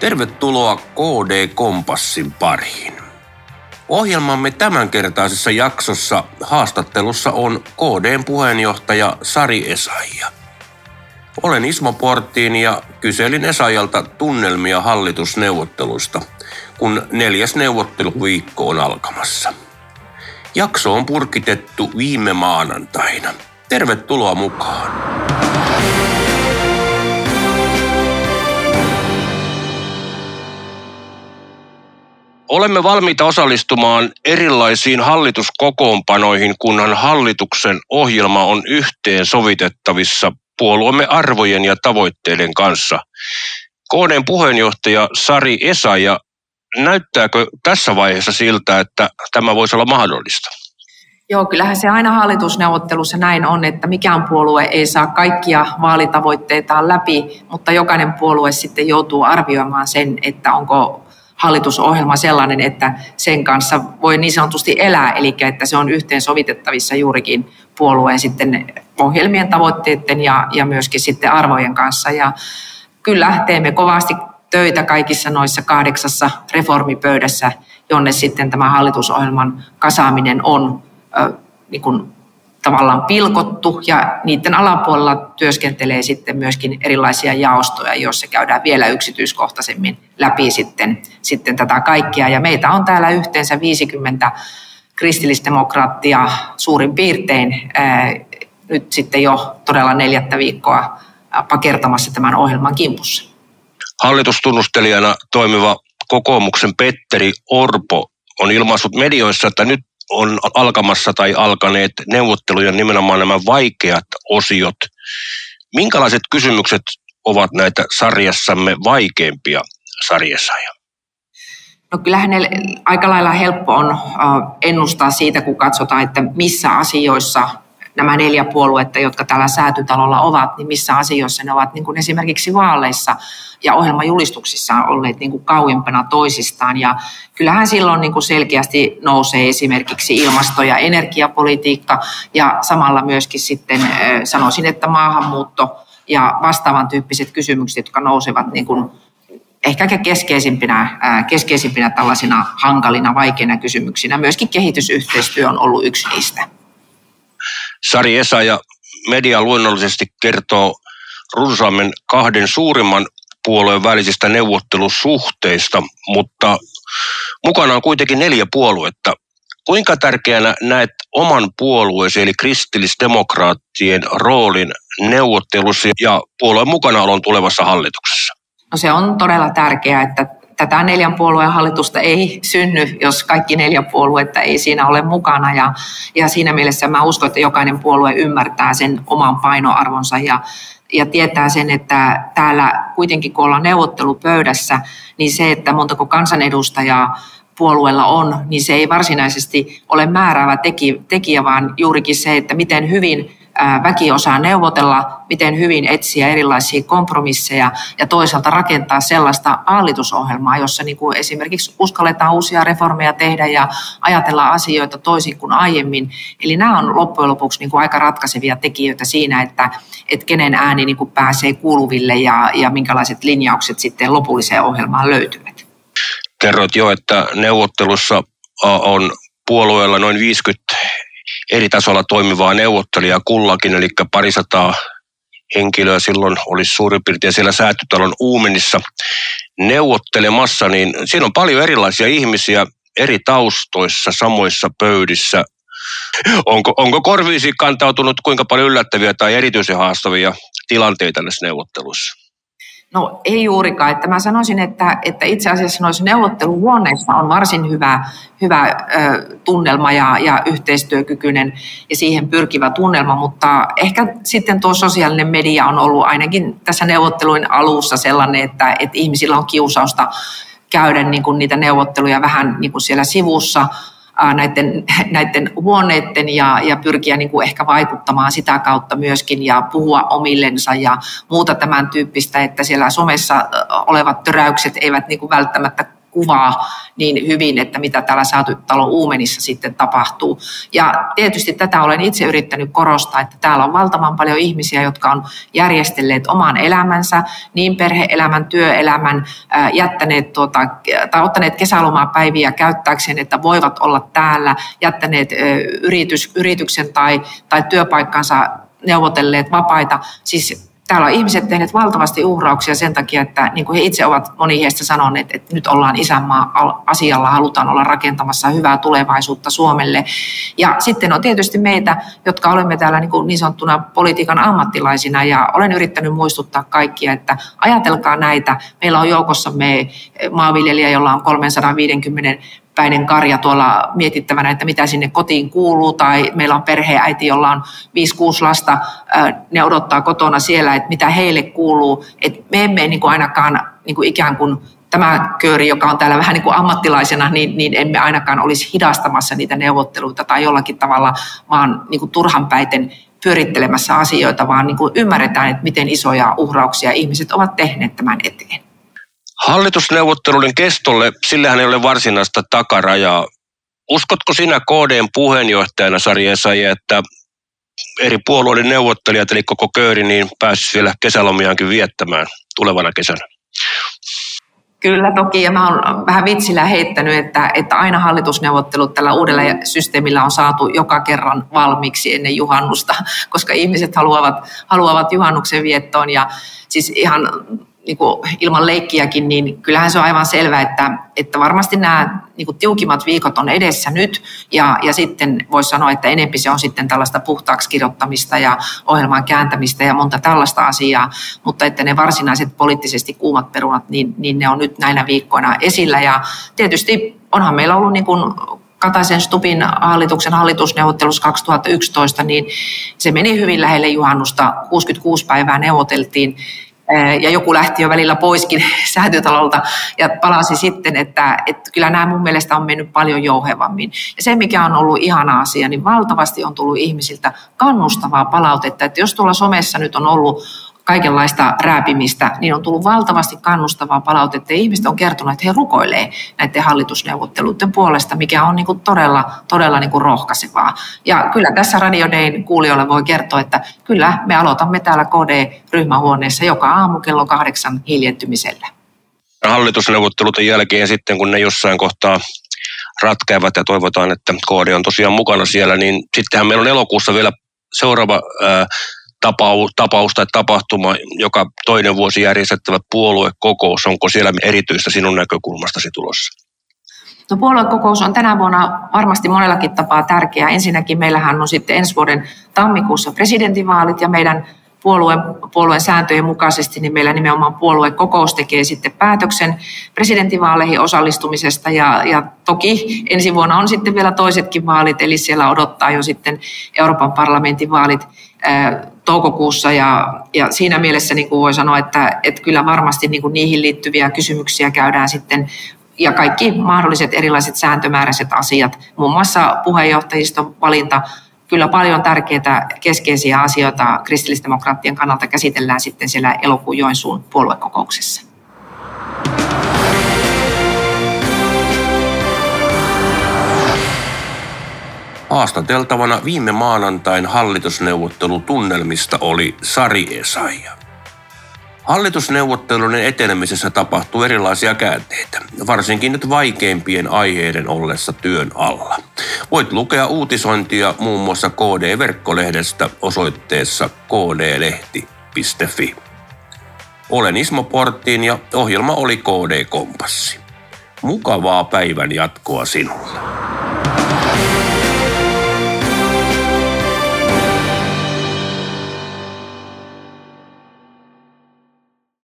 Tervetuloa KD Kompassin pariin. Ohjelmamme tämänkertaisessa jaksossa haastattelussa on KDn puheenjohtaja Sari Esaija. Olen Ismo Porttiin ja kyselin Esajalta tunnelmia hallitusneuvotteluista, kun neljäs neuvotteluviikko on alkamassa. Jakso on purkitettu viime maanantaina. Tervetuloa mukaan. Olemme valmiita osallistumaan erilaisiin hallituskokoonpanoihin, kunhan hallituksen ohjelma on yhteen sovitettavissa puolueemme arvojen ja tavoitteiden kanssa. KDn puheenjohtaja Sari Esa ja näyttääkö tässä vaiheessa siltä, että tämä voisi olla mahdollista? Joo, kyllähän se aina hallitusneuvottelussa näin on, että mikään puolue ei saa kaikkia vaalitavoitteitaan läpi, mutta jokainen puolue sitten joutuu arvioimaan sen, että onko hallitusohjelma sellainen, että sen kanssa voi niin sanotusti elää, eli että se on yhteensovitettavissa juurikin puolueen sitten ohjelmien tavoitteiden ja, ja myöskin sitten arvojen kanssa. Ja kyllä teemme kovasti töitä kaikissa noissa kahdeksassa reformipöydässä, jonne sitten tämä hallitusohjelman kasaaminen on äh, niin kuin tavallaan pilkottu ja niiden alapuolella työskentelee sitten myöskin erilaisia jaostoja, joissa käydään vielä yksityiskohtaisemmin läpi sitten, sitten tätä kaikkea. Ja meitä on täällä yhteensä 50 kristillisdemokraattia suurin piirtein ää, nyt sitten jo todella neljättä viikkoa pakertamassa tämän ohjelman kimpussa. Hallitustunnustelijana toimiva kokoomuksen Petteri Orpo on ilmaissut medioissa, että nyt on alkamassa tai alkaneet neuvotteluja nimenomaan nämä vaikeat osiot. Minkälaiset kysymykset ovat näitä sarjassamme vaikeimpia sarjassa? No kyllähän ne aika lailla helppo on ennustaa siitä, kun katsotaan, että missä asioissa nämä neljä puoluetta, jotka täällä säätytalolla ovat, niin missä asioissa ne ovat niin kuin esimerkiksi vaaleissa ja ohjelmajulistuksissa olleet niin kuin kauimpana toisistaan. Ja kyllähän silloin niin kuin selkeästi nousee esimerkiksi ilmasto- ja energiapolitiikka ja samalla myöskin sitten sanoisin, että maahanmuutto ja vastaavan tyyppiset kysymykset, jotka nousevat niin kuin ehkä keskeisimpinä, keskeisimpinä tällaisina hankalina, vaikeina kysymyksinä. Myöskin kehitysyhteistyö on ollut yksi niistä. Sari Esa ja media luonnollisesti kertoo runsaammin kahden suurimman puolueen välisistä neuvottelusuhteista, mutta mukana on kuitenkin neljä puoluetta. Kuinka tärkeänä näet oman puolueesi eli kristillisdemokraattien roolin neuvottelussa ja puolueen mukanaolon tulevassa hallituksessa? No se on todella tärkeää, että tätä neljän puolueen hallitusta ei synny, jos kaikki neljä puoluetta ei siinä ole mukana. Ja, ja siinä mielessä mä uskon, että jokainen puolue ymmärtää sen oman painoarvonsa ja, ja tietää sen, että täällä kuitenkin kun ollaan neuvottelupöydässä, niin se, että montako kansanedustajaa puolueella on, niin se ei varsinaisesti ole määräävä tekijä, vaan juurikin se, että miten hyvin väki osaa neuvotella, miten hyvin etsiä erilaisia kompromisseja ja toisaalta rakentaa sellaista hallitusohjelmaa, jossa niin kuin esimerkiksi uskalletaan uusia reformeja tehdä ja ajatella asioita toisin kuin aiemmin. Eli nämä on loppujen lopuksi niin kuin aika ratkaisevia tekijöitä siinä, että, että kenen ääni niin kuin pääsee kuuluville ja, ja minkälaiset linjaukset sitten lopulliseen ohjelmaan löytyvät. Kerroit jo, että neuvottelussa on puolueella noin 50 eri tasolla toimivaa neuvottelijaa kullakin, eli parisataa henkilöä silloin olisi suurin piirtein siellä säätytalon uumenissa neuvottelemassa, niin siinä on paljon erilaisia ihmisiä eri taustoissa, samoissa pöydissä. Onko, onko korviisi kantautunut kuinka paljon yllättäviä tai erityisen haastavia tilanteita näissä neuvotteluissa? No ei juurikaan. Että mä sanoisin, että, että itse asiassa noissa neuvotteluhuoneissa on varsin hyvä, hyvä ö, tunnelma ja, ja yhteistyökykyinen ja siihen pyrkivä tunnelma, mutta ehkä sitten tuo sosiaalinen media on ollut ainakin tässä neuvotteluin alussa sellainen, että, että ihmisillä on kiusausta käydä niin kuin niitä neuvotteluja vähän niin kuin siellä sivussa – näiden, näiden huoneiden ja, ja pyrkiä niin kuin ehkä vaikuttamaan sitä kautta myöskin ja puhua omillensa ja muuta tämän tyyppistä, että siellä somessa olevat töräykset eivät niin kuin välttämättä kuvaa niin hyvin, että mitä täällä talon uumenissa sitten tapahtuu. Ja tietysti tätä olen itse yrittänyt korostaa, että täällä on valtavan paljon ihmisiä, jotka on järjestelleet oman elämänsä, niin perheelämän, työelämän, jättäneet tuota, tai ottaneet kesälomaa päiviä käyttääkseen, että voivat olla täällä, jättäneet yritys, yrityksen tai, tai työpaikkansa neuvotelleet vapaita. Siis täällä on ihmiset tehneet valtavasti uhrauksia sen takia, että niin kuin he itse ovat moni heistä sanoneet, että nyt ollaan isänmaa asialla, halutaan olla rakentamassa hyvää tulevaisuutta Suomelle. Ja sitten on tietysti meitä, jotka olemme täällä niin, kuin niin sanottuna politiikan ammattilaisina ja olen yrittänyt muistuttaa kaikkia, että ajatelkaa näitä. Meillä on joukossamme maanviljelijä, jolla on 350 päinen karja tuolla mietittävänä, että mitä sinne kotiin kuuluu, tai meillä on perheäiti, jolla on 5-6 lasta, ne odottaa kotona siellä, että mitä heille kuuluu. Et me emme niin kuin ainakaan niin kuin ikään kuin tämä kööri, joka on täällä vähän niin kuin ammattilaisena, niin, niin emme ainakaan olisi hidastamassa niitä neuvotteluita tai jollakin tavalla vaan niin kuin turhanpäiten pyörittelemässä asioita, vaan niin kuin ymmärretään, että miten isoja uhrauksia ihmiset ovat tehneet tämän eteen. Hallitusneuvotteluiden kestolle, sillähän ei ole varsinaista takarajaa. Uskotko sinä KDn puheenjohtajana, Sari Esaija, että eri puolueiden neuvottelijat, eli koko kööri, niin pääsisi vielä kesälomiaankin viettämään tulevana kesänä? Kyllä toki, ja mä oon vähän vitsillä heittänyt, että, että aina hallitusneuvottelut tällä uudella systeemillä on saatu joka kerran valmiiksi ennen juhannusta, koska ihmiset haluavat, haluavat juhannuksen viettoon, ja siis ihan niin kuin ilman leikkiäkin, niin kyllähän se on aivan selvää, että, että varmasti nämä niin kuin tiukimmat viikot on edessä nyt. Ja, ja sitten voisi sanoa, että enempi se on sitten tällaista puhtaaksi kirjoittamista ja ohjelman kääntämistä ja monta tällaista asiaa, mutta että ne varsinaiset poliittisesti kuumat perunat, niin, niin ne on nyt näinä viikkoina esillä. Ja tietysti onhan meillä ollut niin kuin Kataisen Stupin hallituksen hallitusneuvottelussa 2011, niin se meni hyvin lähelle juhannusta. 66 päivää neuvoteltiin ja joku lähti jo välillä poiskin säätytalolta ja palasi sitten, että, että kyllä nämä mun mielestä on mennyt paljon jouhevammin. Ja se, mikä on ollut ihana asia, niin valtavasti on tullut ihmisiltä kannustavaa palautetta, että jos tuolla somessa nyt on ollut kaikenlaista rääpimistä, niin on tullut valtavasti kannustavaa palautetta. Ihmiset on kertonut, että he rukoilee näiden hallitusneuvotteluiden puolesta, mikä on niin kuin todella, todella niin kuin rohkaisevaa. Ja kyllä tässä Radio Dayn kuulijoille voi kertoa, että kyllä me aloitamme täällä KD-ryhmähuoneessa joka aamu kello kahdeksan hiljentymisellä. Hallitusneuvotteluiden jälkeen sitten, kun ne jossain kohtaa ratkeavat ja toivotaan, että KD on tosiaan mukana siellä, niin sittenhän meillä on elokuussa vielä seuraava ää, tapaus, tapaus tai tapahtuma, joka toinen vuosi järjestettävä puoluekokous, onko siellä erityistä sinun näkökulmastasi tulossa? No puoluekokous on tänä vuonna varmasti monellakin tapaa tärkeä. Ensinnäkin meillähän on sitten ensi vuoden tammikuussa presidentinvaalit ja meidän puolueen, puolueen sääntöjen mukaisesti, niin meillä nimenomaan puoluekokous tekee sitten päätöksen presidentinvaaleihin osallistumisesta. Ja, ja toki ensi vuonna on sitten vielä toisetkin vaalit, eli siellä odottaa jo sitten Euroopan parlamentin vaalit toukokuussa. Ja, ja siinä mielessä niin kuin voi sanoa, että, että kyllä varmasti niin kuin niihin liittyviä kysymyksiä käydään sitten ja kaikki mahdolliset erilaiset sääntömääräiset asiat, muun muassa puheenjohtajiston valinta, kyllä paljon tärkeitä keskeisiä asioita kristillisdemokraattien kannalta käsitellään sitten siellä elokuun Joensuun puoluekokouksessa. Haastateltavana viime maanantain hallitusneuvottelutunnelmista oli Sari Esaija. Hallitusneuvottelujen etenemisessä tapahtuu erilaisia käänteitä, varsinkin nyt vaikeimpien aiheiden ollessa työn alla. Voit lukea uutisointia muun muassa KD-verkkolehdestä osoitteessa kdlehti.fi. Olen Ismo Porttiin ja ohjelma oli KD Kompassi. Mukavaa päivän jatkoa sinulle.